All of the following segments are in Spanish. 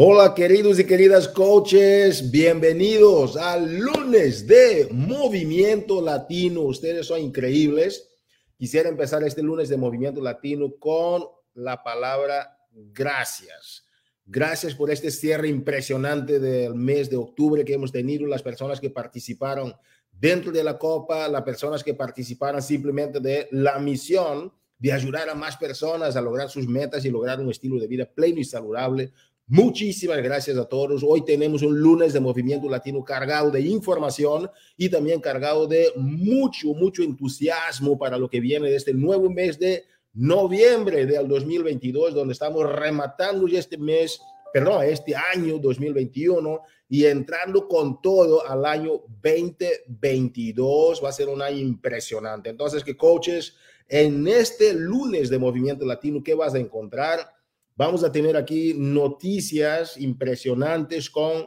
Hola queridos y queridas coaches, bienvenidos al lunes de Movimiento Latino. Ustedes son increíbles. Quisiera empezar este lunes de Movimiento Latino con la palabra gracias. Gracias por este cierre impresionante del mes de octubre que hemos tenido, las personas que participaron dentro de la Copa, las personas que participaron simplemente de la misión de ayudar a más personas a lograr sus metas y lograr un estilo de vida pleno y saludable Muchísimas gracias a todos. Hoy tenemos un lunes de Movimiento Latino cargado de información y también cargado de mucho, mucho entusiasmo para lo que viene de este nuevo mes de noviembre del 2022, donde estamos rematando ya este mes, perdón, este año 2021 y entrando con todo al año 2022. Va a ser un año impresionante. Entonces, que coaches, en este lunes de Movimiento Latino, ¿qué vas a encontrar? Vamos a tener aquí noticias impresionantes con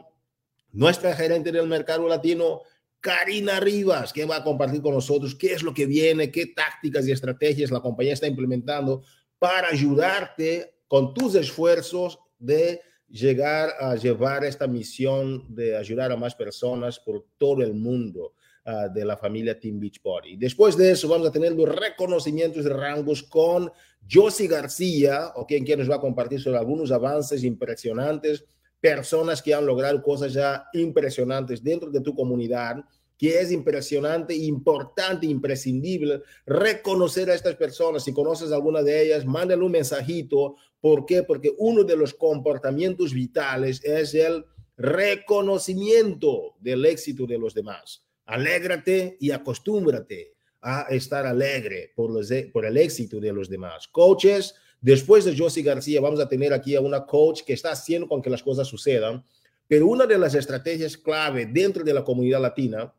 nuestra gerente del mercado latino, Karina Rivas, que va a compartir con nosotros qué es lo que viene, qué tácticas y estrategias la compañía está implementando para ayudarte con tus esfuerzos de llegar a llevar esta misión de ayudar a más personas por todo el mundo. Ah, de la familia Team Beachbody. Después de eso, vamos a tener los reconocimientos de rangos con Josie García, o quien nos va a compartir sobre algunos avances impresionantes, personas que han logrado cosas ya impresionantes dentro de tu comunidad que es impresionante, importante, imprescindible reconocer a estas personas. Si conoces alguna de ellas, mándale un mensajito. ¿Por qué? Porque uno de los comportamientos vitales es el reconocimiento del éxito de los demás. Alégrate y acostúmbrate a estar alegre por, los, por el éxito de los demás. Coaches, después de Josie García, vamos a tener aquí a una coach que está haciendo con que las cosas sucedan, pero una de las estrategias clave dentro de la comunidad latina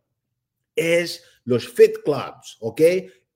es los fit clubs, ¿ok?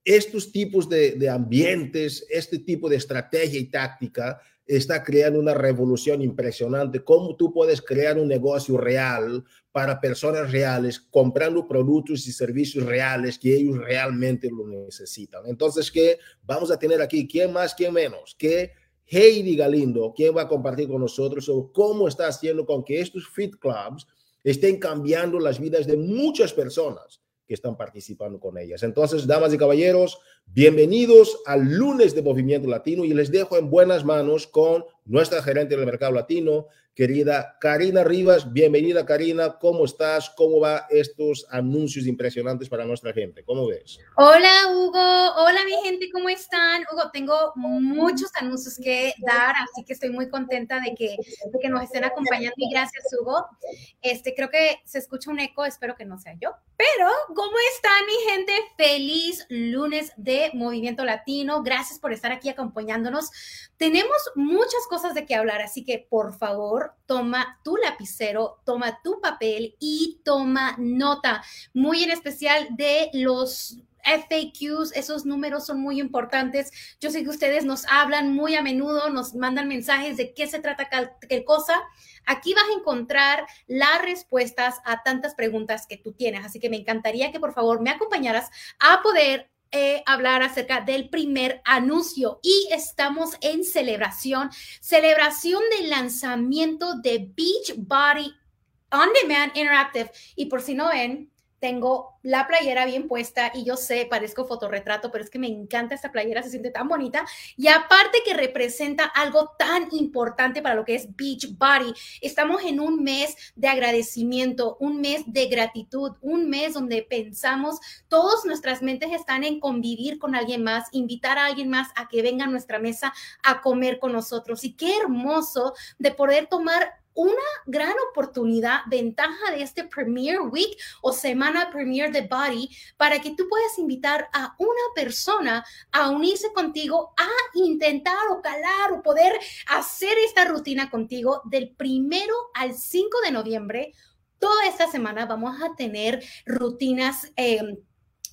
Estos tipos de, de ambientes, este tipo de estrategia y táctica está creando una revolución impresionante. ¿Cómo tú puedes crear un negocio real para personas reales, comprando productos y servicios reales que ellos realmente lo necesitan? Entonces, ¿qué vamos a tener aquí? ¿Quién más, quién menos? Que Heidi Galindo, quien va a compartir con nosotros sobre cómo está haciendo con que estos fit clubs estén cambiando las vidas de muchas personas que están participando con ellas. Entonces, damas y caballeros, bienvenidos al lunes de Movimiento Latino y les dejo en buenas manos con nuestra gerente del mercado latino, querida Karina Rivas. Bienvenida, Karina. ¿Cómo estás? ¿Cómo va estos anuncios impresionantes para nuestra gente? ¿Cómo ves? Hola, Hugo. Hola, mi gente. ¿Cómo están? Hugo, tengo muchos anuncios que dar, así que estoy muy contenta de que, de que nos estén acompañando y gracias, Hugo. Este, creo que se escucha un eco, espero que no sea yo. Pero, ¿cómo están, mi gente? Feliz lunes de Movimiento Latino. Gracias por estar aquí acompañándonos. Tenemos muchas cosas de qué hablar, así que por favor, toma tu lapicero, toma tu papel y toma nota, muy en especial de los FAQs, esos números son muy importantes. Yo sé que ustedes nos hablan muy a menudo, nos mandan mensajes de qué se trata qué cosa. Aquí vas a encontrar las respuestas a tantas preguntas que tú tienes. Así que me encantaría que por favor me acompañaras a poder eh, hablar acerca del primer anuncio y estamos en celebración, celebración del lanzamiento de Beach Body On Demand Interactive. Y por si no ven, tengo la playera bien puesta y yo sé, parezco fotorretrato, pero es que me encanta esta playera, se siente tan bonita y aparte que representa algo tan importante para lo que es Beach Body. Estamos en un mes de agradecimiento, un mes de gratitud, un mes donde pensamos, todas nuestras mentes están en convivir con alguien más, invitar a alguien más a que venga a nuestra mesa a comer con nosotros. Y qué hermoso de poder tomar una gran oportunidad, ventaja de este Premier Week o semana Premier de Body para que tú puedas invitar a una persona a unirse contigo a intentar o calar o poder hacer esta rutina contigo del primero al 5 de noviembre. Toda esta semana vamos a tener rutinas. Eh,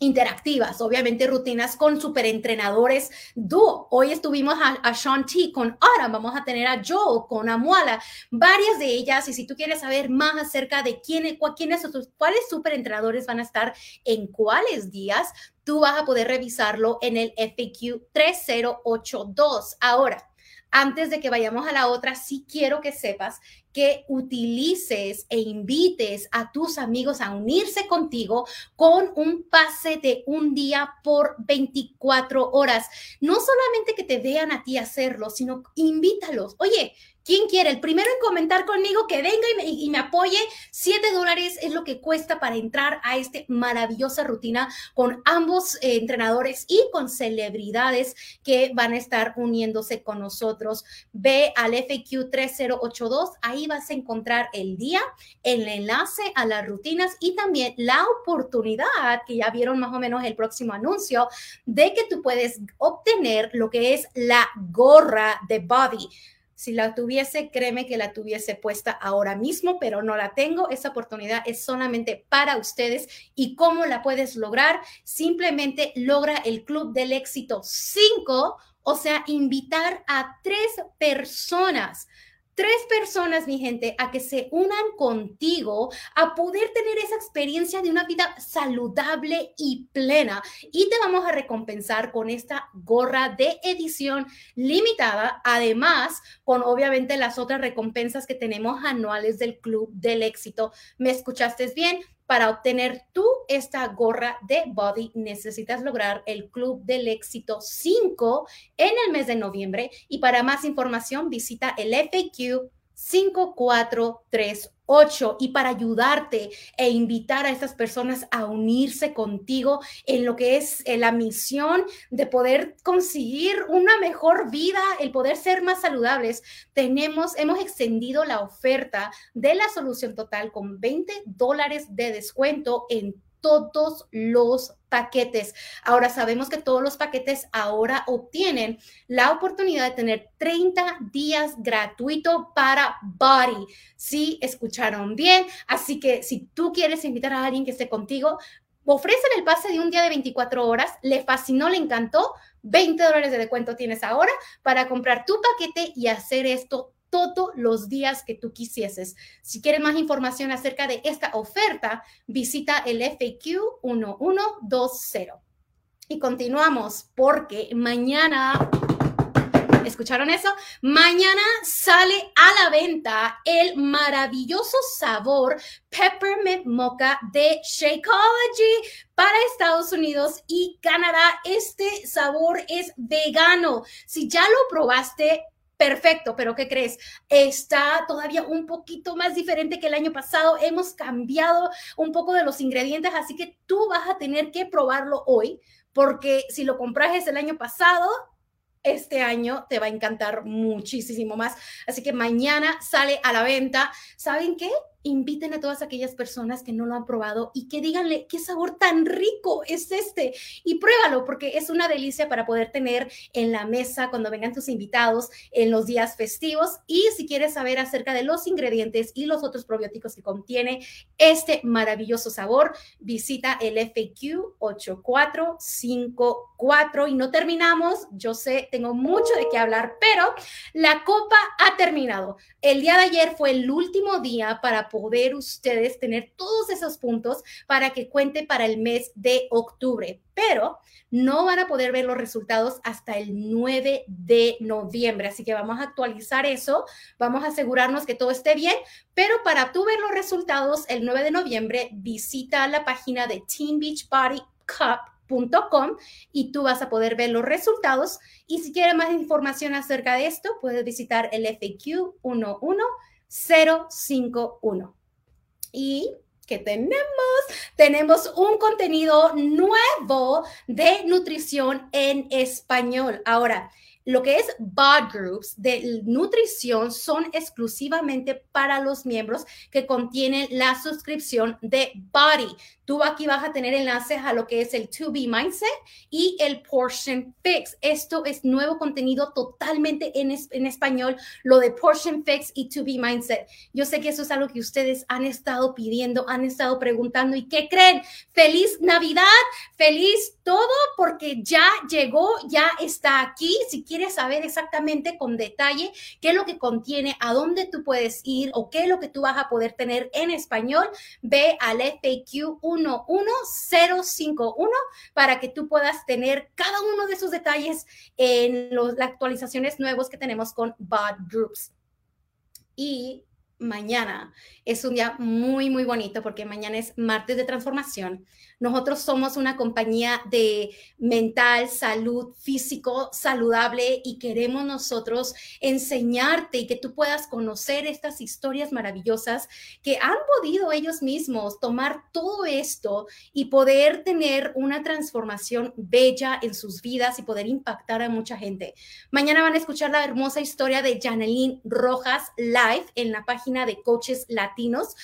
interactivas, obviamente rutinas con superentrenadores dúo. Hoy estuvimos a, a, Sean T con ahora vamos a tener a Joe con Amuala, varias de ellas. Y si tú quieres saber más acerca de quiénes, quiénes, cuáles superentrenadores van a estar en cuáles días, tú vas a poder revisarlo en el FAQ 3082. Ahora, antes de que vayamos a la otra, sí quiero que sepas que utilices e invites a tus amigos a unirse contigo con un pase de un día por 24 horas. No solamente que te vean a ti hacerlo, sino invítalos. Oye, ¿Quién quiere? El primero en comentar conmigo que venga y me, apoye. Siete dólares es lo que cuesta para entrar a esta maravillosa rutina con ambos eh, entrenadores y con celebridades que van a estar uniéndose con nosotros. Ve al FAQ 3082. Ahí vas a encontrar el día, el enlace a las rutinas y también la oportunidad que ya vieron más o menos el próximo anuncio de que tú puedes obtener lo que es la gorra de Bobby si la tuviese, créeme que la tuviese puesta ahora mismo, pero no la tengo. Esa oportunidad es solamente para ustedes. ¿Y cómo la puedes lograr? Simplemente logra el Club del Éxito 5, o sea, invitar a tres personas tres personas, mi gente, a que se unan contigo, a poder tener esa experiencia de una vida saludable y plena. Y te vamos a recompensar con esta gorra de edición limitada, además con obviamente las otras recompensas que tenemos anuales del Club del Éxito. ¿Me escuchaste bien? Para obtener tú esta gorra de body necesitas lograr el Club del Éxito 5 en el mes de noviembre. Y para más información visita el FAQ 5438 y para ayudarte e invitar a estas personas a unirse contigo en lo que es eh, la misión de poder conseguir una mejor vida, el poder ser más saludables, tenemos, hemos extendido la oferta de la solución total con 20 dólares de descuento en todos los paquetes. Ahora sabemos que todos los paquetes ahora obtienen la oportunidad de tener 30 días gratuito para Body. Sí, escucharon bien. Así que si tú quieres invitar a alguien que esté contigo, ofrecen el pase de un día de 24 horas. Le fascinó, le encantó. 20 dólares de descuento tienes ahora para comprar tu paquete y hacer esto todos los días que tú quisieses. Si quieres más información acerca de esta oferta, visita el FAQ 1120. Y continuamos porque mañana ¿Escucharon eso? Mañana sale a la venta el maravilloso sabor Peppermint Mocha de Shakeology para Estados Unidos y Canadá. Este sabor es vegano. Si ya lo probaste, perfecto, pero ¿qué crees? Está todavía un poquito más diferente que el año pasado. Hemos cambiado un poco de los ingredientes, así que tú vas a tener que probarlo hoy, porque si lo compraste el año pasado, este año te va a encantar muchísimo más. Así que mañana sale a la venta. ¿Saben qué? Inviten a todas aquellas personas que no lo han probado y que díganle qué sabor tan rico es este y pruébalo porque es una delicia para poder tener en la mesa cuando vengan tus invitados en los días festivos. Y si quieres saber acerca de los ingredientes y los otros probióticos que contiene este maravilloso sabor, visita el FAQ 8454 y no terminamos, yo sé, tengo mucho de qué hablar, pero la copa ha terminado. El día de ayer fue el último día para poder ustedes tener todos esos puntos para que cuente para el mes de octubre, pero no van a poder ver los resultados hasta el 9 de noviembre. Así que vamos a actualizar eso, vamos a asegurarnos que todo esté bien, pero para tú ver los resultados el 9 de noviembre, visita la página de Team Beach Body Cup y tú vas a poder ver los resultados. Y si quieres más información acerca de esto, puedes visitar el FAQ 11 051. Y que tenemos, tenemos un contenido nuevo de nutrición en español. Ahora, lo que es bod groups de nutrición son exclusivamente para los miembros que contienen la suscripción de Body. Tú aquí vas a tener enlaces a lo que es el To Be Mindset y el Portion Fix. Esto es nuevo contenido totalmente en, en español, lo de Portion Fix y To Be Mindset. Yo sé que eso es algo que ustedes han estado pidiendo, han estado preguntando y ¿qué creen? Feliz Navidad, feliz todo porque ya llegó, ya está aquí. Si quieres saber exactamente con detalle qué es lo que contiene, a dónde tú puedes ir o qué es lo que tú vas a poder tener en español, ve al FAQ 11051 para que tú puedas tener cada uno de esos detalles en las actualizaciones nuevos que tenemos con Bot Groups. Y mañana es un día muy, muy bonito porque mañana es martes de transformación. Nosotros somos una compañía de mental, salud, físico, saludable y queremos nosotros enseñarte y que tú puedas conocer estas historias maravillosas que han podido ellos mismos tomar todo esto y poder tener una transformación bella en sus vidas y poder impactar a mucha gente. Mañana van a escuchar la hermosa historia de Janeline Rojas live en la página de Coaches Latinos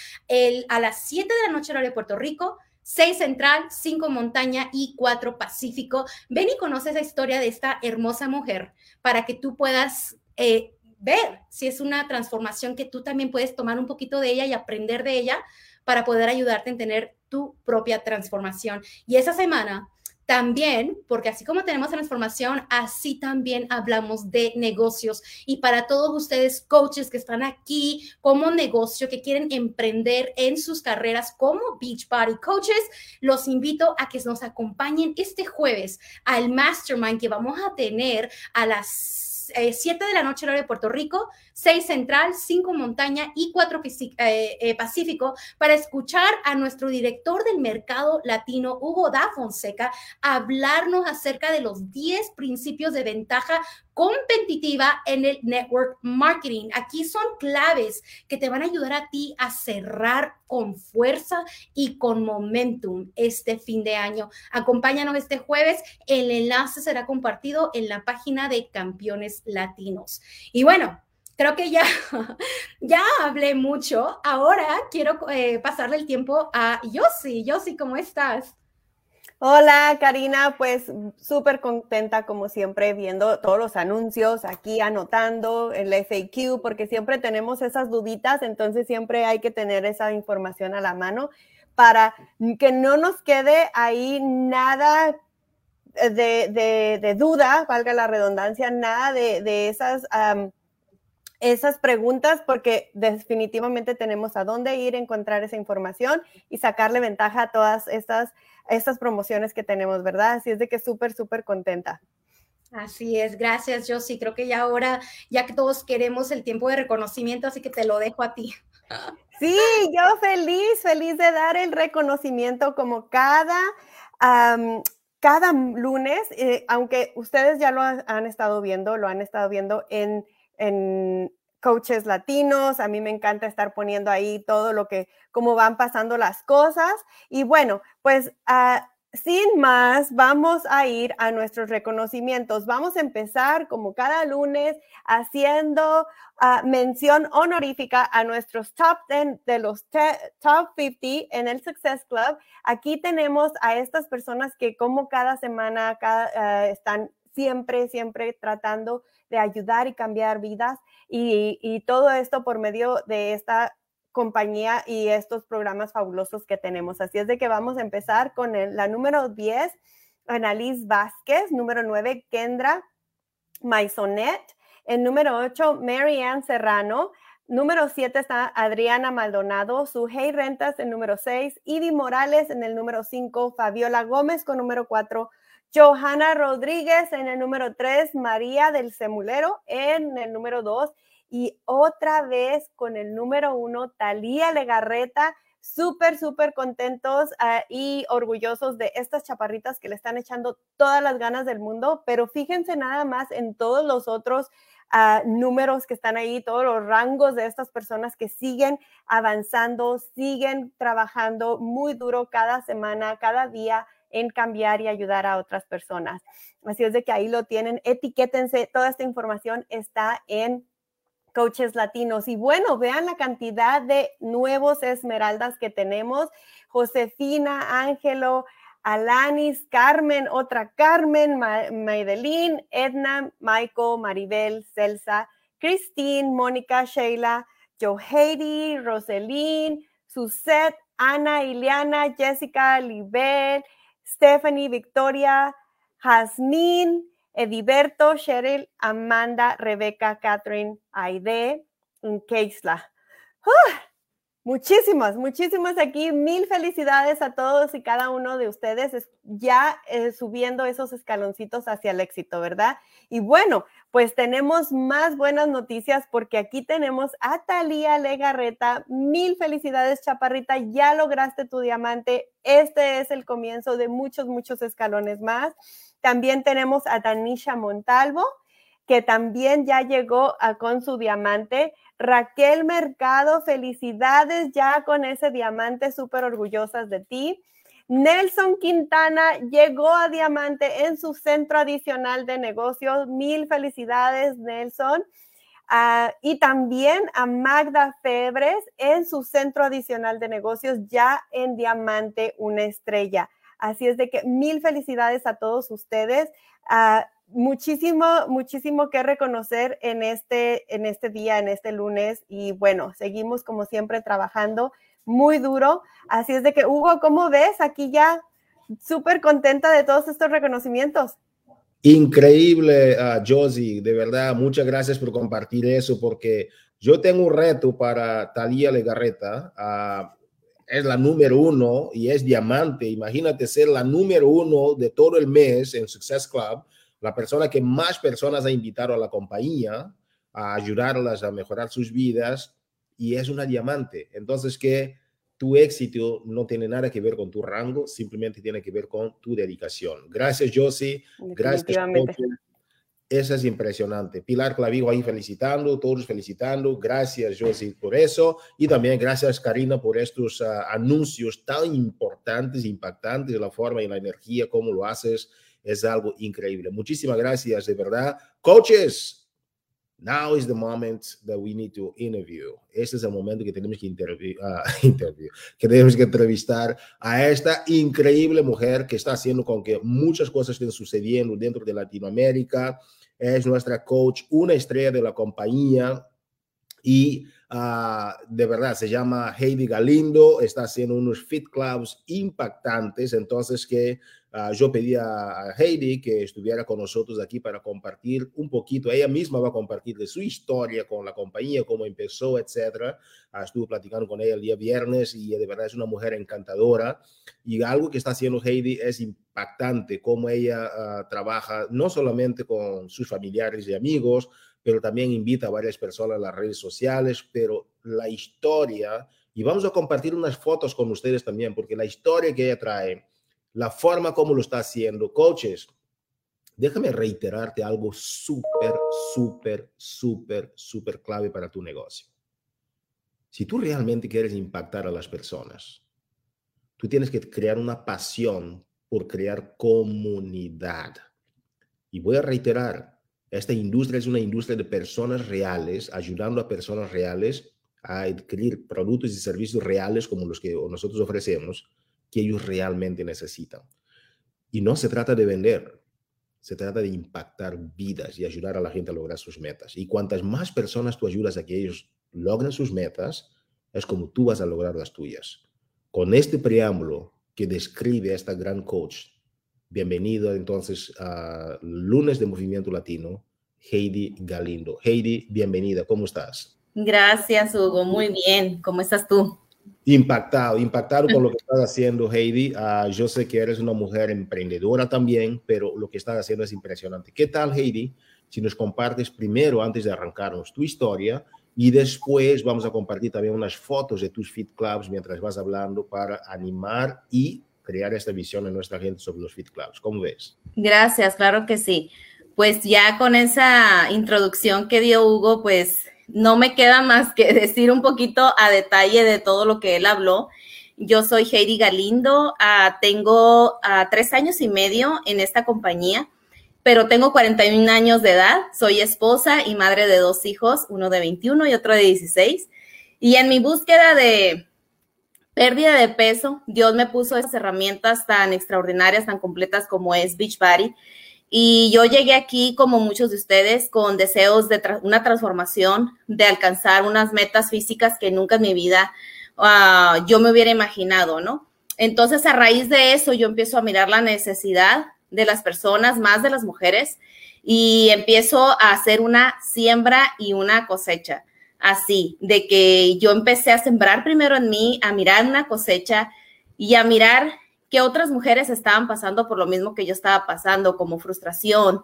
a las 7 de la noche hora de Puerto Rico. 6 Central, 5 Montaña y 4 Pacífico. Ven y conoce esa historia de esta hermosa mujer para que tú puedas eh, ver si es una transformación que tú también puedes tomar un poquito de ella y aprender de ella para poder ayudarte en tener tu propia transformación. Y esa semana también, porque así como tenemos transformación, así también hablamos de negocios. Y para todos ustedes, coaches que están aquí como negocio, que quieren emprender en sus carreras como Beachbody Coaches, los invito a que nos acompañen este jueves al Mastermind que vamos a tener a las 7 de la noche hora de Puerto Rico, 6 Central, 5 Montaña y 4 eh, eh, Pacífico, para escuchar a nuestro director del mercado latino, Hugo Da Fonseca, hablarnos acerca de los 10 principios de ventaja competitiva en el network marketing. Aquí son claves que te van a ayudar a ti a cerrar con fuerza y con momentum este fin de año. Acompáñanos este jueves. El enlace será compartido en la página de Campeones Latinos. Y bueno, creo que ya, ya hablé mucho. Ahora quiero eh, pasarle el tiempo a Yossi. Yossi, ¿cómo estás? Hola Karina, pues súper contenta como siempre viendo todos los anuncios aquí, anotando el FAQ, porque siempre tenemos esas duditas, entonces siempre hay que tener esa información a la mano para que no nos quede ahí nada de, duda, valga la redundancia, nada de, esas... esas preguntas porque definitivamente tenemos a dónde ir encontrar esa información y sacarle ventaja a todas estas estas promociones que tenemos, ¿verdad? Así es de que súper, súper contenta. Así es, gracias, yo sí creo que ya ahora, ya que todos queremos el tiempo de reconocimiento, así que te lo dejo a ti. Sí, yo feliz, feliz de dar el reconocimiento como cada, cada lunes, eh, aunque ustedes ya lo han estado viendo, lo han estado viendo en, en coaches latinos. A mí me encanta estar poniendo ahí todo lo que, cómo van pasando las cosas. Y bueno, pues ah, sin más, vamos a ir a nuestros reconocimientos. Vamos a empezar como cada lunes haciendo ah, mención honorífica a nuestros top 10 de los top 50 en el Success Club. Aquí tenemos a estas personas que como cada semana ah, están siempre, siempre tratando de ayudar y cambiar vidas y, todo esto por medio de esta compañía y estos programas fabulosos que tenemos. Así es de que vamos a empezar con la número 10, Annalise Vázquez, número 9, Kendra Maisonet, el número 8, Marianne Serrano, número 7 está Adriana Maldonado, Sujei Rentas en número 6, Ivy Morales en el número 5, Fabiola Gómez con número 4, Johanna Rodríguez en el número 3, María del Semulero en el número 2 y otra vez con el número 1, Talía Legarreta. Súper, súper contentos ah, y orgullosos de estas chaparritas que le están echando todas las ganas del mundo, pero fíjense nada más en todos los otros ah, números que están ahí, todos los rangos de estas personas que siguen avanzando, siguen trabajando muy duro cada semana, cada día en cambiar y ayudar a otras personas. Así es de que ahí lo tienen, etiquétense, toda esta información está en coaches latinos. Y bueno, vean la cantidad de nuevos esmeraldas que tenemos. Josefina, Ángelo, Alanis, Carmen, otra Carmen, Maidelín, Edna, Michael, Maribel, Celsa, Christine, Mónica, Sheila, Joheidi, Roselín, Suset, Ana, Ileana, Jessica, Libel, Stephanie, Victoria, Jasmine, Ediberto, Cheryl, Amanda, Rebeca, Catherine, Aide, Keisla. Muchísimas, muchísimas aquí. Mil felicidades a todos y cada uno de ustedes ya eh, subiendo esos escaloncitos hacia el éxito, ¿verdad? Y bueno, pues tenemos más buenas noticias porque aquí tenemos a Talía Legarreta. Mil felicidades, Chaparrita. Ya lograste tu diamante. Este es el comienzo de muchos, muchos escalones más. También tenemos a Tanisha Montalvo, que también ya llegó con su diamante. Raquel Mercado, felicidades ya con ese diamante, súper orgullosas de ti. Nelson Quintana llegó a diamante en su centro adicional de negocios. Mil felicidades, Nelson. Ah, y también a Magda Febres en su centro adicional de negocios, ya en diamante, una estrella. Así es de que mil felicidades a todos ustedes. Uh, muchísimo, muchísimo que reconocer en este, en este día, en este lunes. Y bueno, seguimos como siempre trabajando muy duro. Así es de que, Hugo, ¿cómo ves? Aquí ya súper contenta de todos estos reconocimientos. Increíble, uh, Josie, de verdad, muchas gracias por compartir eso, porque yo tengo un reto para Talía Legarreta. Uh, es la número uno y es diamante. Imagínate ser la número uno de todo el mes en Success Club la persona que más personas ha invitado a la compañía a ayudarlas a mejorar sus vidas y es una diamante. Entonces que tu éxito no tiene nada que ver con tu rango, simplemente tiene que ver con tu dedicación. Gracias, Josie. Gracias. Eso es impresionante. Pilar Clavijo ahí felicitando, todos felicitando. Gracias, Josie, por eso. Y también gracias, Karina, por estos ah, anuncios tan importantes, impactantes, la forma y la energía, cómo lo haces es algo increíble. Muchísimas gracias, de verdad. Coaches, now is the moment that we need to interview. Este es el momento que tenemos que uh, que tenemos que entrevistar a esta increíble mujer que está haciendo con que muchas cosas estén sucediendo dentro de Latinoamérica. Es nuestra coach, una estrella de la compañía y uh, de verdad se llama Heidi Galindo, está haciendo unos fit clubs impactantes, entonces que Uh, yo pedí a, Heidi que estuviera con nosotros aquí para compartir un poquito. Ella misma va a compartir de su historia con la compañía, cómo empezó, etcétera. Uh, estuve platicando con ella el día viernes y de verdad es una mujer encantadora. Y algo que está haciendo Heidi es impactante, cómo ella trabaja no solamente con sus familiares y amigos, pero también invita a varias personas a las redes sociales, pero la historia, y vamos a compartir unas fotos con ustedes también, porque la historia que ella trae la forma como lo está haciendo. Coaches, déjame reiterarte algo súper, súper, súper, súper clave para tu negocio. Si tú realmente quieres impactar a las personas, tú tienes que crear una pasión por crear comunidad. Y voy a reiterar, esta industria es una industria de personas reales, ayudando a personas reales a adquirir productos y servicios reales como los que nosotros ofrecemos que ellos realmente necesitan. Y no se trata de vender, se trata de impactar vidas y ayudar a la gente a lograr sus metas. Y cuantas más personas tú ayudas a que ellos logren sus metas, es como tú vas a lograr las tuyas. Con este preámbulo que describe a esta gran coach, bienvenido entonces a Lunes de Movimiento Latino, Heidi Galindo. Heidi, bienvenida, ¿cómo estás? Gracias, Hugo. Muy bien. ¿Cómo estás tú? Impactado, impactado con lo que estás haciendo, Heidi. Uh, yo sé que eres una mujer emprendedora también, pero lo que estás haciendo es impresionante. ¿Qué tal, Heidi? Si nos compartes primero, antes de arrancarnos, tu historia y después vamos a compartir también unas fotos de tus fit clubs mientras vas hablando para animar y crear esta visión en nuestra gente sobre los fit clubs. ¿Cómo ves? Gracias, claro que sí. Pues ya con esa introducción que dio Hugo, pues no me queda más que decir un poquito a detalle de todo lo que él habló. Yo soy Heidi Galindo, ah, tengo ah, tres años y medio en esta compañía, pero tengo 41 años de edad, soy esposa y madre de dos hijos, uno de 21 y otro de 16. Y en mi búsqueda de pérdida de peso, Dios me puso esas herramientas tan extraordinarias, tan completas como es Beachbody y yo llegué aquí, como muchos de ustedes, con deseos de una transformación, de alcanzar unas metas físicas que nunca en mi vida ah, yo me hubiera imaginado, ¿no? Entonces, a raíz de eso, yo empiezo a mirar la necesidad de las personas, más de las mujeres, y empiezo a hacer una siembra y una cosecha. Así, de que yo empecé a sembrar primero en mí, a mirar una cosecha y a mirar que otras mujeres estaban pasando por lo mismo que yo estaba pasando, como frustración,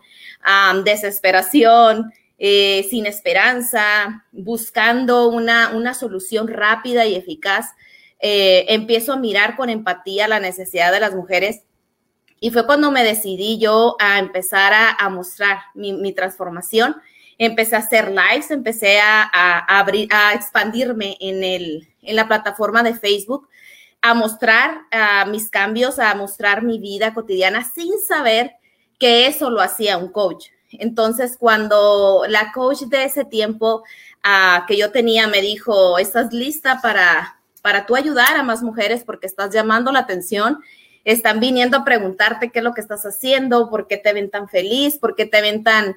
desesperación, eh, sin esperanza, buscando una, una solución rápida y eficaz. Eh, empiezo a mirar con empatía la necesidad de las mujeres y fue cuando me decidí yo a empezar a, mostrar mi, transformación. Empecé a hacer lives, empecé a, abrir, a expandirme en, el, en la plataforma de Facebook, a mostrar mis cambios, a mostrar mi vida cotidiana sin saber que eso lo hacía un coach. Entonces, cuando la coach de ese tiempo que yo tenía me dijo, ¿estás lista para, para tú ayudar a más mujeres porque estás llamando la atención? están viniendo a preguntarte qué es lo que estás haciendo, por qué te ven tan feliz, por qué te ven tan,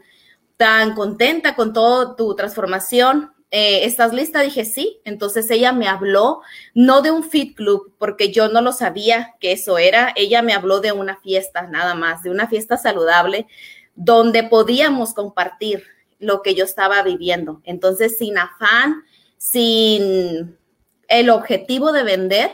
tan contenta con toda tu transformación. Eh, ¿Estás lista? Dije sí. Entonces ella me habló, no de un fit club, porque yo no lo sabía que eso era. Ella me habló de una fiesta, nada más, de una fiesta saludable, donde podíamos compartir lo que yo estaba viviendo. Entonces, sin afán, sin el objetivo de vender,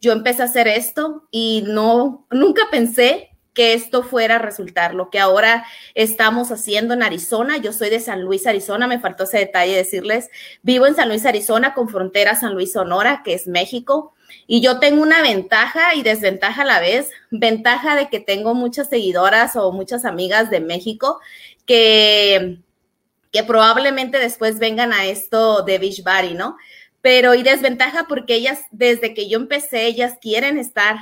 yo empecé a hacer esto y no, nunca pensé que esto fuera a resultar. Lo que ahora estamos haciendo en Arizona, yo soy de San Luis, Arizona, me faltó ese detalle decirles, vivo en San Luis, Arizona, con frontera San Luis, Sonora, que es México. Y yo tengo una ventaja y desventaja a la vez. Ventaja de que tengo muchas seguidoras o muchas amigas de México que, que probablemente después vengan a esto de Beachbody, ¿no? pero y desventaja porque ellas, desde que yo empecé, ellas quieren estar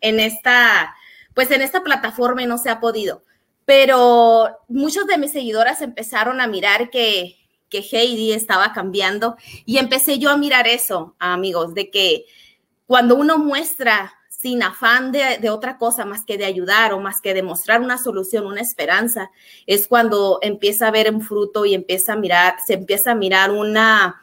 en esta, pues en esta plataforma no se ha podido. Pero muchos de mis seguidoras empezaron a mirar que, que Heidi estaba cambiando y empecé yo a mirar eso, amigos, de que cuando uno muestra sin afán de, de, otra cosa más que de ayudar o más que de mostrar una solución, una esperanza, es cuando empieza a ver un fruto y empieza a mirar, se empieza a mirar una,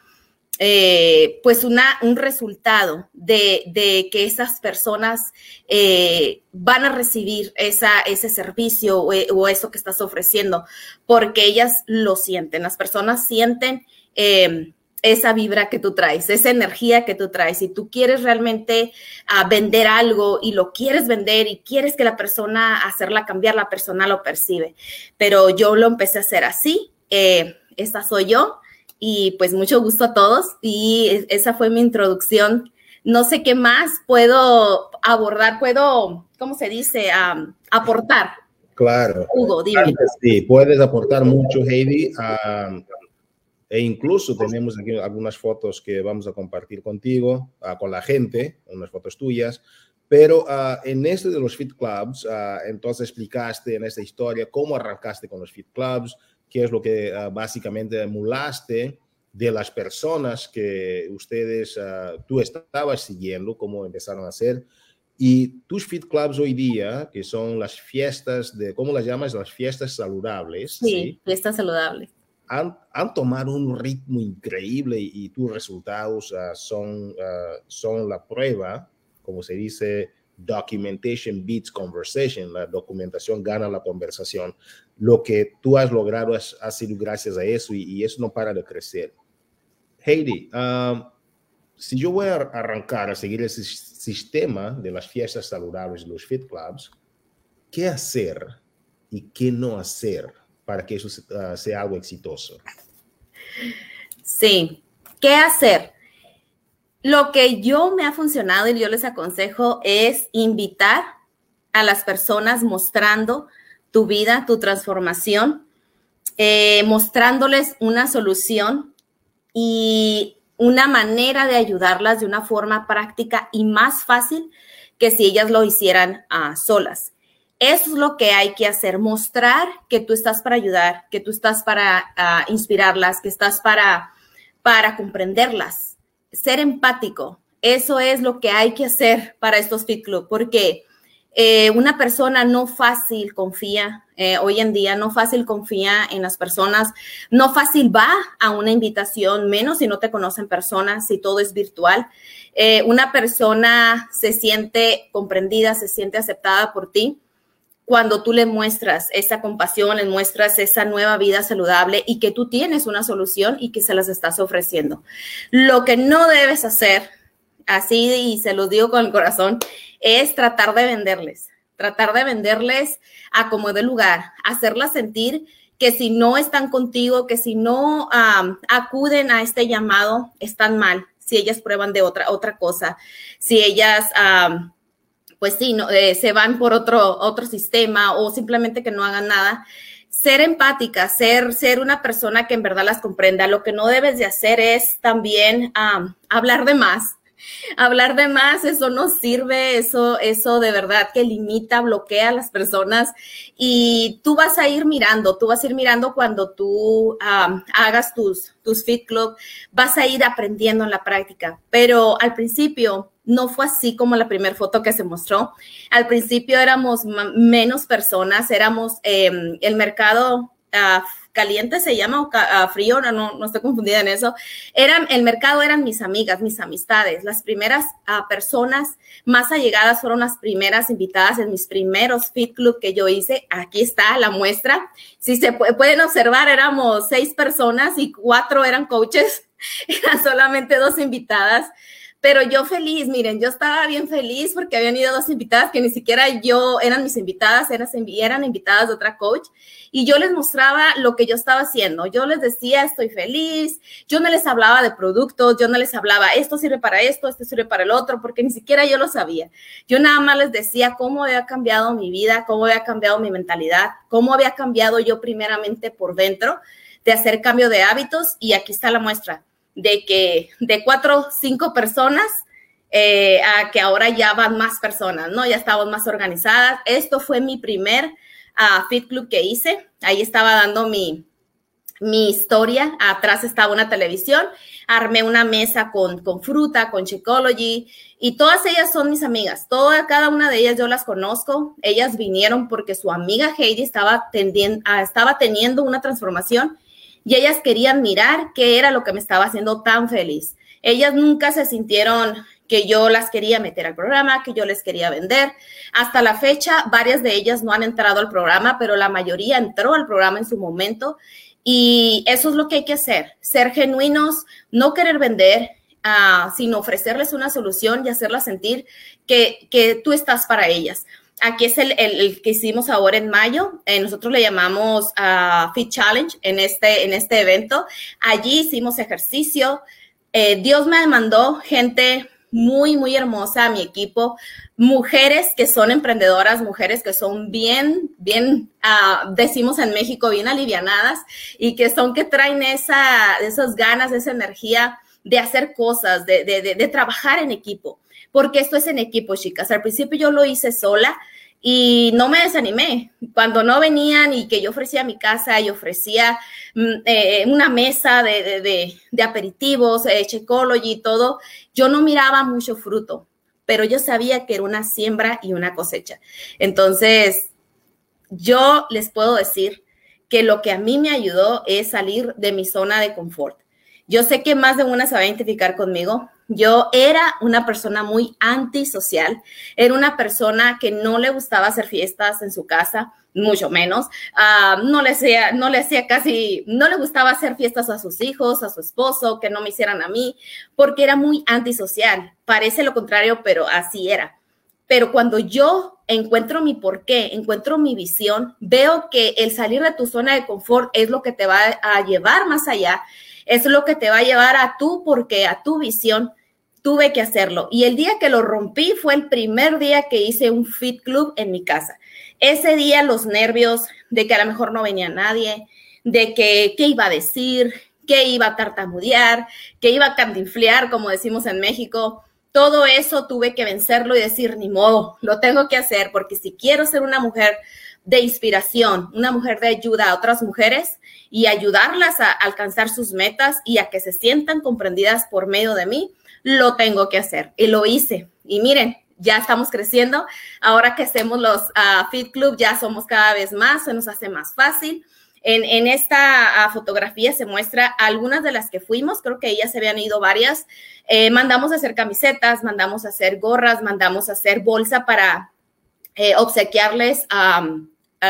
eh, pues un resultado de, que esas personas eh, van a recibir ese servicio o, eso que estás ofreciendo, porque ellas lo sienten, las personas sienten eh, esa vibra que tú traes, esa energía que tú traes. Si tú quieres realmente ah, vender algo y lo quieres vender y quieres que la persona hacerla cambiar, la persona lo percibe. Pero yo lo empecé a hacer así. esta soy yo y pues mucho gusto a todos y esa fue mi introducción. No sé qué más puedo abordar, puedo, ¿cómo se dice? aportar. Claro. Hugo, dime. Sí, puedes aportar mucho, Heidi. e incluso tenemos aquí algunas fotos que vamos a compartir contigo, ah, con la gente, unas fotos tuyas. Pero ah, en este de los Fit Clubs, ah, entonces explicaste en esta historia cómo arrancaste con los Fit Clubs, qué es lo que ah, básicamente emulaste de las personas que ustedes, uh, tú estabas siguiendo, cómo empezaron a hacer. Y tus fit clubs hoy día, que son las fiestas de, ¿cómo las llamas? Las fiestas saludables. Sí, fiestas saludables. Han, han, tomado un ritmo increíble y, tus resultados uh, son, son la prueba, como se dice, documentation beats conversation, la documentación gana la conversación. Lo que tú has logrado ha sido gracias a eso y, eso no para de crecer. Heidi, um, si yo voy a arrancar a seguir ese sistema de las fiestas saludables, los fit clubs, ¿qué hacer y qué no hacer para que eso uh, sea algo exitoso? Sí, ¿qué hacer? Lo que yo me ha funcionado y yo les aconsejo es invitar a las personas mostrando tu vida, tu transformación, eh, mostrándoles una solución y una manera de ayudarlas de una forma práctica y más fácil que si ellas lo hicieran a solas. Eso es lo que hay que hacer, mostrar que tú estás para ayudar, que tú estás para ah, inspirarlas, que estás para, para comprenderlas ser empático. Eso es lo que hay que hacer para estos Fit Club, porque eh, una persona no fácil confía, eh, hoy en día no fácil confía en las personas, no fácil va a una invitación, menos si no te conocen personas, si todo es virtual. Eh, una persona se siente comprendida, se siente aceptada por ti cuando tú le muestras esa compasión, le muestras esa nueva vida saludable y que tú tienes una solución y que se las estás ofreciendo. Lo que no debes hacer, así y se los digo con el corazón, es tratar de venderles, tratar de venderles a como de lugar, hacerlas sentir que si no están contigo, que si no acuden a este llamado, están mal, si ellas prueban de otra, otra cosa, si ellas pues sí, no, eh, se van por otro, otro sistema o simplemente que no hagan nada. Ser empática, ser, ser una persona que en verdad las comprenda. Lo que no debes de hacer es también hablar de más. Hablar de más, eso no sirve, eso, eso de verdad que limita, bloquea a las personas y tú vas a ir mirando, tú vas a ir mirando cuando tú hagas tus, tus Fit Club, vas a ir aprendiendo en la práctica, pero al principio no fue así como la primera foto que se mostró. Al principio éramos menos personas, éramos em, el mercado uh, caliente se llama o uh, frío, no, no, estoy confundida en eso. Eran, el mercado eran mis amigas, mis amistades. Las primeras uh, personas más allegadas fueron las primeras invitadas en mis primeros Fit Club que yo hice. Aquí está la muestra. Si se pueden observar, éramos seis personas y cuatro eran coaches. Eran solamente dos invitadas pero yo feliz, miren, yo estaba bien feliz porque habían ido dos invitadas que ni siquiera yo eran mis invitadas, eran, eran invitadas de otra coach, y yo les mostraba lo que yo estaba haciendo. Yo les decía, estoy feliz, yo no les hablaba de productos, yo no les hablaba, esto sirve para esto, esto sirve para el otro, porque ni siquiera yo lo sabía. Yo nada más les decía cómo había cambiado mi vida, cómo había cambiado mi mentalidad, cómo había cambiado yo primeramente por dentro de hacer cambio de hábitos, y aquí está la muestra de que de cuatro, cinco personas eh, a que ahora ya van más personas, ¿no? Ya estamos más organizadas. Esto fue mi primer uh, Fit Club que hice. Ahí estaba dando mi, mi historia. Atrás estaba una televisión. Armé una mesa con, con fruta, con Chicology. Y todas ellas son mis amigas. Toda, cada una de ellas yo las conozco. Ellas vinieron porque su amiga Heidi estaba, tendiendo, ah, estaba teniendo una transformación y ellas querían mirar qué era lo que me estaba haciendo tan feliz. Ellas nunca se sintieron que yo las quería meter al programa, que yo les quería vender. Hasta la fecha, varias de ellas no han entrado al programa, pero la mayoría entró al programa en su momento. Y eso es lo que hay que hacer, ser genuinos, no querer vender, uh, sino ofrecerles una solución y hacerlas sentir que, que tú estás para ellas. Aquí es el, el, que hicimos ahora en mayo. Eh, nosotros le llamamos uh, Fit Challenge en este, en este evento. Allí hicimos ejercicio. Eh, Dios me demandó gente muy, muy hermosa a mi equipo. Mujeres que son emprendedoras, mujeres que son bien, bien, uh, decimos en México, bien alivianadas y que son que traen esa, esas ganas, esa energía de hacer cosas, de, de, de, de trabajar en equipo porque esto es en equipo, chicas. Al principio yo lo hice sola y no me desanimé. Cuando no venían y que yo ofrecía mi casa y ofrecía mm, eh, una mesa de, de, aperitivos, eh, y todo, yo no miraba mucho fruto, pero yo sabía que era una siembra y una cosecha. Entonces, yo les puedo decir que lo que a mí me ayudó es salir de mi zona de confort. Yo sé que más de una se va a identificar conmigo. Yo era una persona muy antisocial, era una persona que no le gustaba hacer fiestas en su casa, mucho menos. Ah, no, le hacía, no le hacía casi, no le gustaba hacer fiestas a sus hijos, a su esposo, que no me hicieran a mí, porque era muy antisocial. Parece lo contrario, pero así era. Pero cuando yo encuentro mi porqué, encuentro mi visión, veo que el salir de tu zona de confort es lo que te va a llevar más allá es lo que te va a llevar a tú, porque a tu visión tuve que hacerlo. Y el día que lo rompí fue el primer día que hice un fit club en mi casa. Ese día los nervios de que a lo mejor no venía nadie, de que qué iba a decir, qué iba a tartamudear, qué iba a candinflear, como decimos en México. Todo eso tuve que vencerlo y decir, ni modo, lo tengo que hacer, porque si quiero ser una mujer de inspiración, una mujer de ayuda a otras mujeres y ayudarlas a alcanzar sus metas y a que se sientan comprendidas por medio de mí, lo tengo que hacer. Y lo hice. Y miren, ya estamos creciendo. Ahora que hacemos los uh, Fit Club, ya somos cada vez más, se nos hace más fácil. En, esta uh, fotografía se muestra algunas de las que fuimos, creo que ellas se habían ido varias. Eh, mandamos a hacer camisetas, mandamos a hacer gorras, mandamos a hacer bolsa para eh, obsequiarles a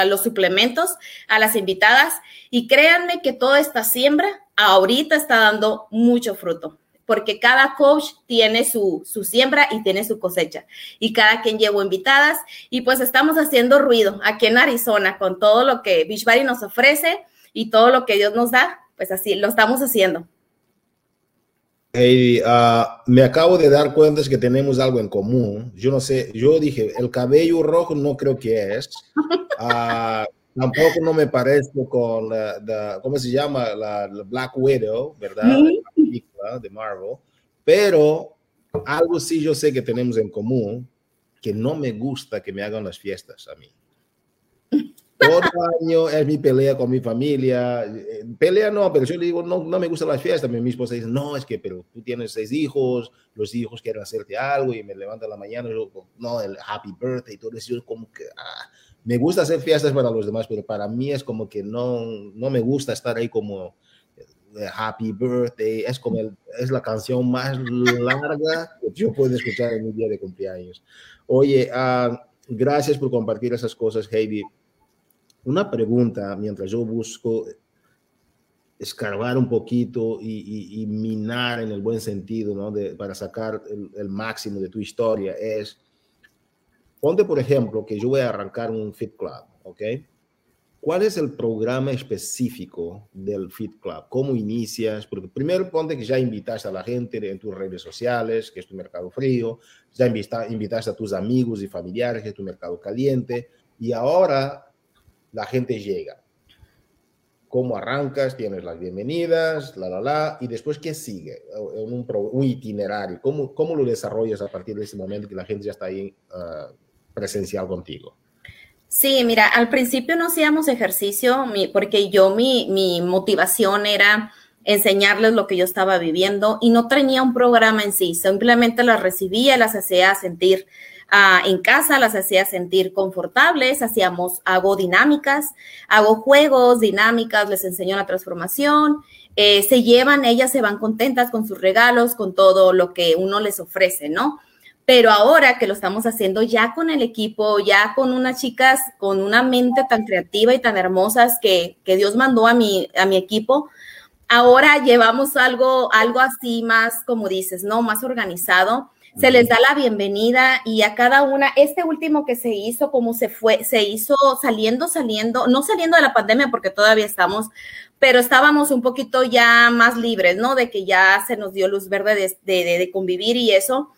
los suplementos a las invitadas y créanme que toda esta siembra ahorita está dando mucho fruto porque cada coach tiene su, su, siembra y tiene su cosecha. Y cada quien llevó invitadas y pues estamos haciendo ruido aquí en Arizona con todo lo que Beachbody nos ofrece y todo lo que Dios nos da, pues así lo estamos haciendo. Hey, uh, me acabo de dar cuenta que tenemos algo en común. Yo no sé, yo dije, el cabello rojo no creo que es. Uh, tampoco no me parezco con la, ¿cómo se llama? La, Black Widow, ¿verdad? La película de Marvel. Pero algo sí yo sé que tenemos en común, que no me gusta que me hagan las fiestas a mí. Todo año es mi pelea con mi familia. Eh, pelea no, pero yo le digo, no, no me gustan las fiestas. Mi esposa dice, no, es que, pero tú tienes seis hijos, los hijos quieren hacerte algo y me levanta la mañana, y yo, no, el happy birthday y todo eso. Yo como que, ah, me gusta hacer fiestas para los demás, pero para mí es como que no, no me gusta estar ahí como happy birthday. Es como el, es la canción más larga que yo puedo escuchar en mi día de cumpleaños. Oye, uh, gracias por compartir esas cosas, Heidi una pregunta mientras yo busco escarbar un poquito y, minar en el buen sentido, ¿no? para sacar el, máximo de tu historia es, ponte por ejemplo que yo voy a arrancar un Fit Club, ¿ok? ¿Cuál es el programa específico del Fit Club? ¿Cómo inicias? Porque primero ponte que ya invitaste a la gente en tus redes sociales, que es tu mercado frío, ya invitaste a tus amigos y familiares, que es tu mercado caliente, y ahora la gente llega. ¿Cómo arrancas? Tienes las bienvenidas, la, la, la, y después, ¿qué sigue? Un, un itinerario. ¿Cómo, ¿Cómo lo desarrollas a partir de ese momento que la gente ya está ahí uh, presencial contigo? Sí, mira, al principio no hacíamos ejercicio porque yo mi, mi motivación era enseñarles lo que yo estaba viviendo y no tenía un programa en sí, simplemente las recibía, las hacía sentir en casa, las hacía sentir confortables, hacíamos, hago dinámicas, hago juegos, dinámicas, les enseño la transformación, eh, se llevan, ellas se van contentas con sus regalos, con todo lo que uno les ofrece, ¿no? Pero ahora que lo estamos haciendo ya con el equipo, ya con unas chicas con una mente tan creativa y tan hermosas que, que Dios mandó a mi, a mi equipo, ahora llevamos algo, algo así más, como dices, ¿no? Más organizado se les da la bienvenida y a cada una, este último que se hizo, como se fue, se hizo saliendo, saliendo, no saliendo de la pandemia porque todavía estamos, pero estábamos un poquito ya más libres, ¿no? De que ya se nos dio luz verde de, de, convivir y eso.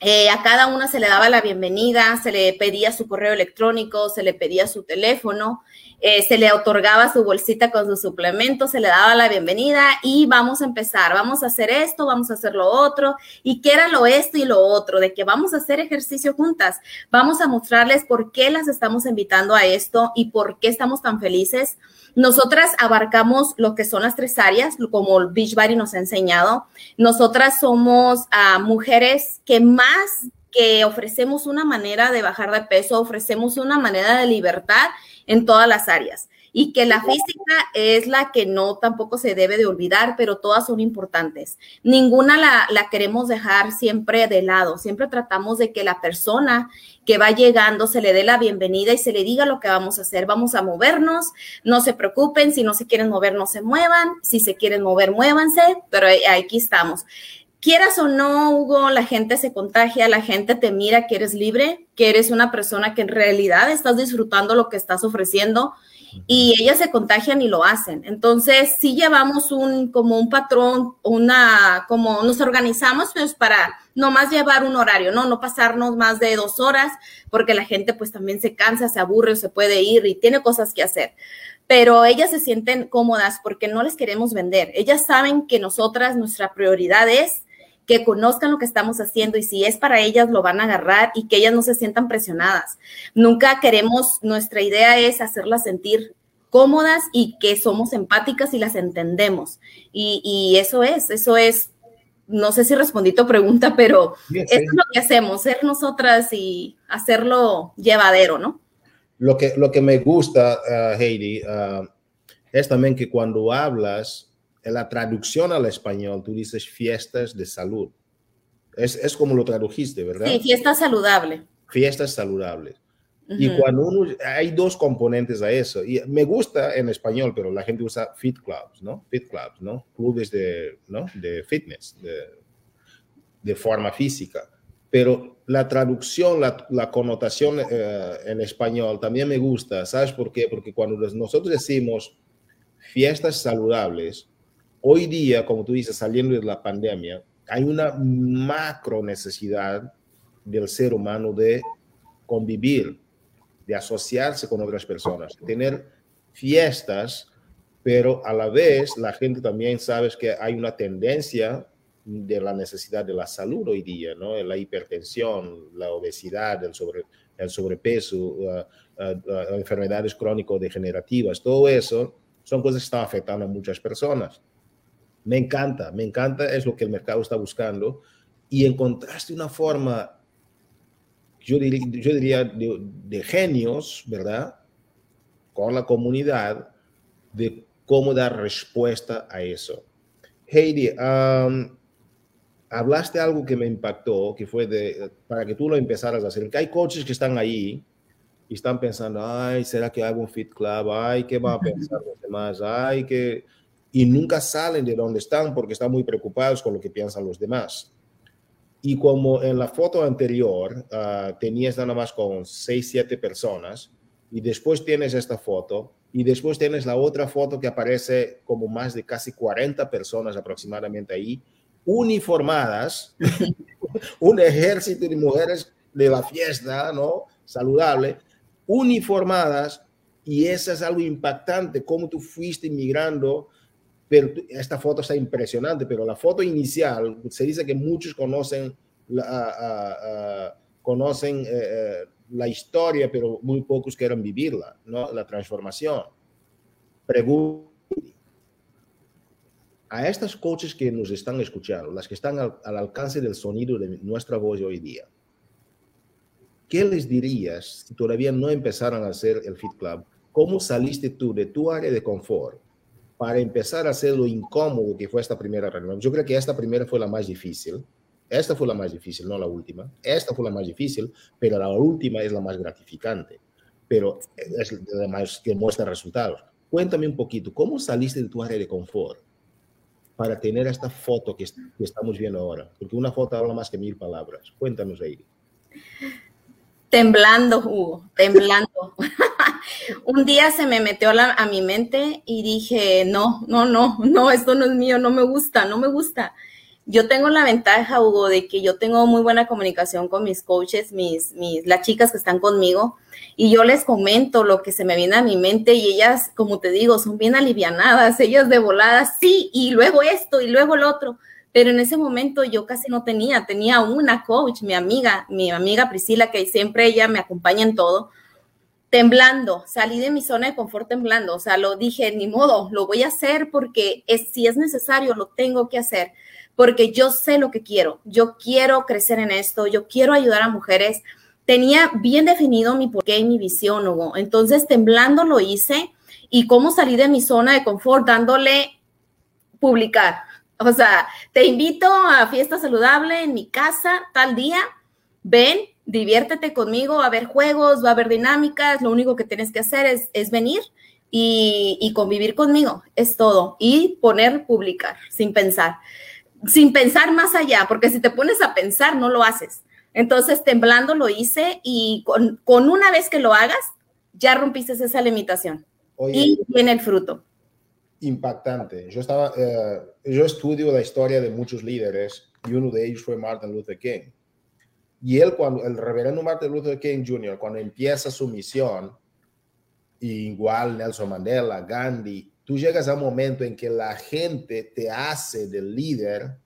Eh, a cada una se le daba la bienvenida, se le pedía su correo electrónico, se le pedía su teléfono eh, se le otorgaba su bolsita con su suplemento, se le daba la bienvenida y vamos a empezar, vamos a hacer esto, vamos a hacer lo otro, y qué era lo esto y lo otro, de que vamos a hacer ejercicio juntas, vamos a mostrarles por qué las estamos invitando a esto y por qué estamos tan felices. Nosotras abarcamos lo que son las tres áreas, como Beachbody nos ha enseñado. Nosotras somos uh, mujeres que más que ofrecemos una manera de bajar de peso, ofrecemos una manera de libertad en todas las áreas y que la física es la que no tampoco se debe de olvidar, pero todas son importantes. Ninguna la, queremos dejar siempre de lado, siempre tratamos de que la persona que va llegando se le dé la bienvenida y se le diga lo que vamos a hacer, vamos a movernos, no se preocupen, si no se quieren mover, no se muevan, si se quieren mover, muévanse, pero aquí estamos. Quieras o no, Hugo, la gente se contagia, la gente te mira que eres libre, que eres una persona que en realidad estás disfrutando lo que estás ofreciendo y ellas se contagian y lo hacen. Entonces, sí llevamos un como un patrón, una como nos organizamos pues para no más llevar un horario, no no pasarnos más de dos horas porque la gente pues también se cansa, se aburre, se puede ir y tiene cosas que hacer pero ellas se sienten cómodas porque no les queremos vender. Ellas saben que nosotras, nuestra prioridad es que conozcan lo que estamos haciendo y si es para ellas lo van a agarrar y que ellas no se sientan presionadas. Nunca queremos, nuestra idea es hacerlas sentir cómodas y que somos empáticas y las entendemos. Y, eso es, eso es, no sé si respondí tu pregunta, pero eso es lo que hacemos, ser nosotras y hacerlo llevadero, ¿no? Lo que, lo que me gusta, uh, Heidi, uh, es también que cuando hablas, en la traducción al español tú dices fiestas de salud. Es, es como lo tradujiste, ¿verdad? Sí, fiesta saludable. Fiestas saludables. Y cuando uno, hay dos componentes a eso, y me gusta en español, pero la gente usa fit clubs, ¿no? Fit clubs, ¿no? Clubes de, ¿no? de fitness, de, de forma física. Pero la traducción, la, la connotación eh, en español también me gusta, ¿sabes por qué? Porque cuando nosotros decimos fiestas saludables, hoy día, como tú dices, saliendo de la pandemia, hay una macro necesidad del ser humano de convivir, de asociarse con otras personas, tener fiestas, pero a la vez la gente también sabe que hay una tendencia de la necesidad de la salud hoy día, ¿no? La hipertensión, la obesidad, el, sobre, el sobrepeso, uh, uh, uh, enfermedades crónico-degenerativas, todo eso son cosas que están afectando a muchas personas. Me encanta, me encanta, es lo que el mercado está buscando y encontraste una forma yo diría, de, genios, ¿verdad? Con la comunidad, de cómo dar respuesta a eso. Heidi, hablaste algo que me impactó, que fue de, para que tú lo empezaras a hacer, que hay coaches que están ahí y están pensando, ay, ¿será que hago un fit club? Ay, ¿qué va a pensar los demás? Ay, que... Y nunca salen de donde están porque están muy preocupados con lo que piensan los demás. Y como en la foto anterior uh, tenías nada más con 6, 7 personas, y después tienes esta foto, y después tienes la otra foto que aparece como más de casi 40 personas aproximadamente ahí, uniformadas, un ejército de mujeres de la fiesta, ¿no? Saludable, uniformadas, y eso es algo impactante, cómo tú fuiste inmigrando pero esta foto está impresionante, pero la foto inicial, se dice que muchos conocen la, conocen eh, eh, la historia, pero muy pocos quieren vivirla, ¿no? La transformación. Pregunto a estas coaches que nos están escuchando, las que están al, al, alcance del sonido de nuestra voz hoy día, ¿qué les dirías si todavía no empezaron a hacer el Fit Club? ¿Cómo saliste tú de tu área de confort para empezar a hacer lo incómodo que fue esta primera reunión. Yo creo que esta primera fue la más difícil. Esta fue la más difícil, no la última. Esta fue la más difícil, pero la última es la más gratificante. Pero es la más que muestra resultados. Cuéntame un poquito, ¿cómo saliste de tu área de confort para tener esta foto que, que estamos viendo ahora? Porque una foto habla más que mil palabras. Cuéntanos, ahí. Temblando, Hugo, temblando. un día se me metió a mi mente y dije, no, no, no, no, esto no es mío, no me gusta, no me gusta. Yo tengo la ventaja, Hugo, de que yo tengo muy buena comunicación con mis coaches, mis, mis, las chicas que están conmigo, y yo les comento lo que se me viene a mi mente y ellas, como te digo, son bien alivianadas, ellas de voladas, sí, y luego esto, y luego el otro. Pero en ese momento yo casi no tenía, tenía una coach, mi amiga, mi amiga Priscila, que siempre ella me acompaña en todo, temblando, salí de mi zona de confort temblando, o sea, lo dije, ni modo, lo voy a hacer porque es, si es necesario, lo tengo que hacer, porque yo sé lo que quiero, yo quiero crecer en esto, yo quiero ayudar a mujeres. Tenía bien definido mi porqué y mi visión, Hugo. Entonces, temblando lo hice y cómo salí de mi zona de confort dándole publicar. O sea, te invito a fiesta saludable en mi casa tal día, ven, diviértete conmigo, va a haber juegos, va a haber dinámicas, lo único que tienes que hacer es, es venir y, convivir conmigo, es todo. Y poner, publicar, sin pensar, sin pensar más allá, porque si te pones a pensar, no lo haces. Entonces, temblando lo hice y con, una vez que lo hagas, ya rompiste esa limitación. y viene el fruto. Impactante. Yo, estaba, eh, yo estudio la historia de muchos líderes y uno de ellos fue Martin Luther King. Y él, cuando el reverendo Martin Luther King Jr., cuando empieza su misión, igual Nelson Mandela, Gandhi, tú llegas a un momento en que la gente te hace del líder,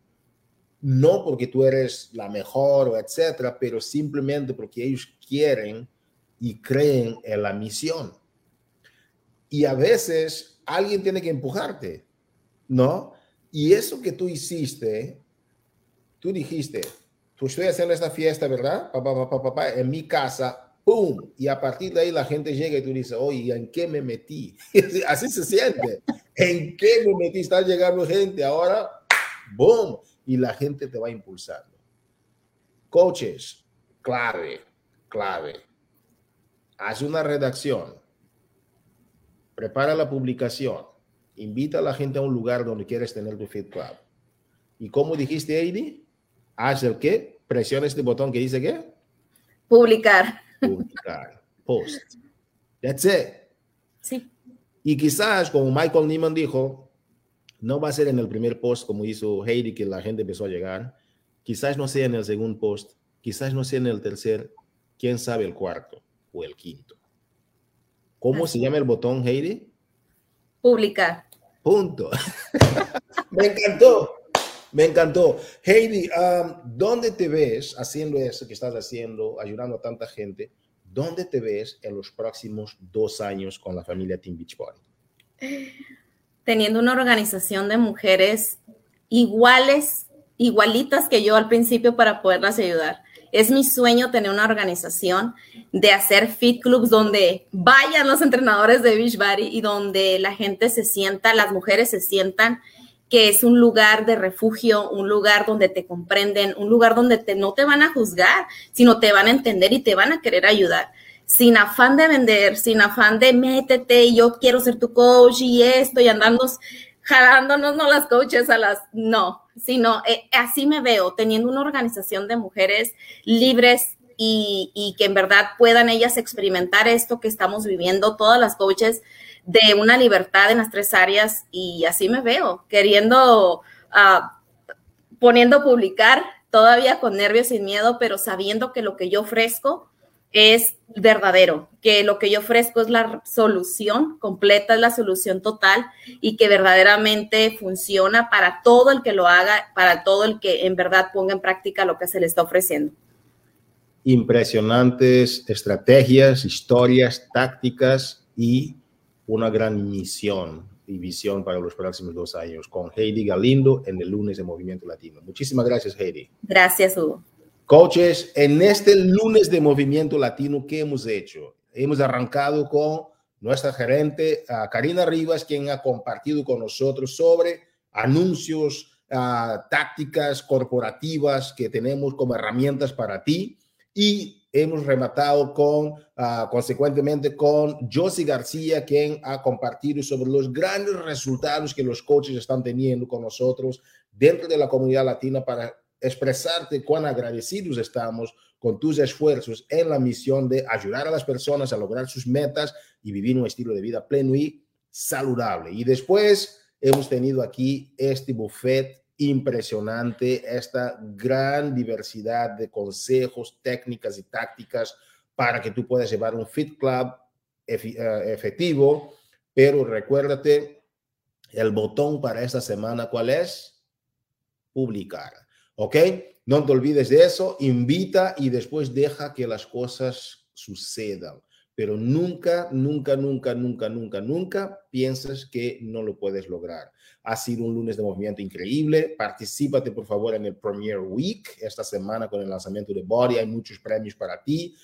no porque tú eres la mejor o etcétera, pero simplemente porque ellos quieren y creen en la misión. Y a veces alguien tiene que empujarte, ¿no? Y eso que tú hiciste, tú dijiste, pues estoy haciendo esta fiesta, ¿verdad? Papá, papá, papá, en mi casa, ¡pum! Y a partir de ahí la gente llega y tú dices, oye, ¿en qué me metí? Así se siente. ¿En qué me metí? Está llegando gente, ahora, ¡boom! Y la gente te va impulsando. Coaches, clave, clave. haz una redacción, prepara la publicación, invita a la gente a un lugar donde quieres tener tu Fit Club. ¿Y como dijiste, Heidi? Haz el qué? Presiona este botón que dice qué? Publicar. Publicar. Post. That's it. Sí. Y quizás, como Michael Neiman dijo, no va a ser en el primer post como hizo Heidi que la gente empezó a llegar. Quizás no sea en el segundo post, quizás no sea en el tercer, quién sabe el cuarto o el quinto. ¿Cómo se llama el botón, Heidi? Publicar. Punto. Me encantó. Me encantó. Heidi, ¿dónde te ves haciendo eso que estás haciendo, ayudando a tanta gente? ¿Dónde te ves en los próximos dos años con la familia Team Beachbody? Teniendo una organización de mujeres iguales, igualitas que yo al principio para poderlas ayudar. Es mi sueño tener una organización de hacer fit clubs donde vayan los entrenadores de Beachbody y donde la gente se sienta, las mujeres se sientan que es un lugar de refugio, un lugar donde te comprenden, un lugar donde te, no te van a juzgar, sino te van a entender y te van a querer ayudar. Sin afán de vender, sin afán de métete yo quiero ser tu coach y esto y andando jalándonos no las coaches a las no, sino eh, así me veo teniendo una organización de mujeres libres y, y que en verdad puedan ellas experimentar esto que estamos viviendo, todas las coaches de una libertad en las tres áreas y así me veo, queriendo, uh, poniendo publicar todavía con nervios y miedo, pero sabiendo que lo que yo ofrezco es verdadero, que lo que yo ofrezco es la solución completa, es la solución total y que verdaderamente funciona para todo el que lo haga, para todo el que en verdad ponga en práctica lo que se le está ofreciendo. Impresionantes estrategias, historias, tácticas y una gran misión y visión para los próximos dos años con Heidi Galindo en el lunes de Movimiento Latino. Muchísimas gracias, Heidi. Gracias, Hugo. Coaches, en este lunes de Movimiento Latino, ¿qué hemos hecho? Hemos arrancado con nuestra gerente, Karina Rivas, quien ha compartido con nosotros sobre anuncios, tácticas corporativas que tenemos como herramientas para ti. Y hemos rematado con, uh, consecuentemente, con Josie García, quien ha compartido sobre los grandes resultados que los coaches están teniendo con nosotros dentro de la comunidad latina para expresarte cuán agradecidos estamos con tus esfuerzos en la misión de ayudar a las personas a lograr sus metas y vivir un estilo de vida pleno y saludable. Y después hemos tenido aquí este buffet impresionante esta gran diversidad de consejos, técnicas y tácticas para que tú puedas llevar un Fit Club eh, efectivo. Pero recuérdate, el botón para esta semana, ¿cuál es? Publicar. ¿Ok? No te olvides de eso, invita y después deja que las cosas sucedan pero nunca, nunca, nunca, nunca, nunca, nunca piensas que no lo puedes lograr. Ha sido un lunes de movimiento increíble. Particípate, por favor, en el Premier Week esta semana con el lanzamiento de Body. Hay muchos premios para ti.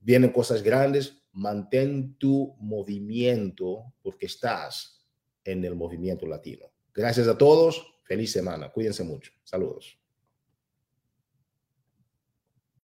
Vienen cosas grandes. Mantén tu movimiento porque estás en el movimiento latino. Gracias a todos. Feliz semana. Cuídense mucho. Saludos.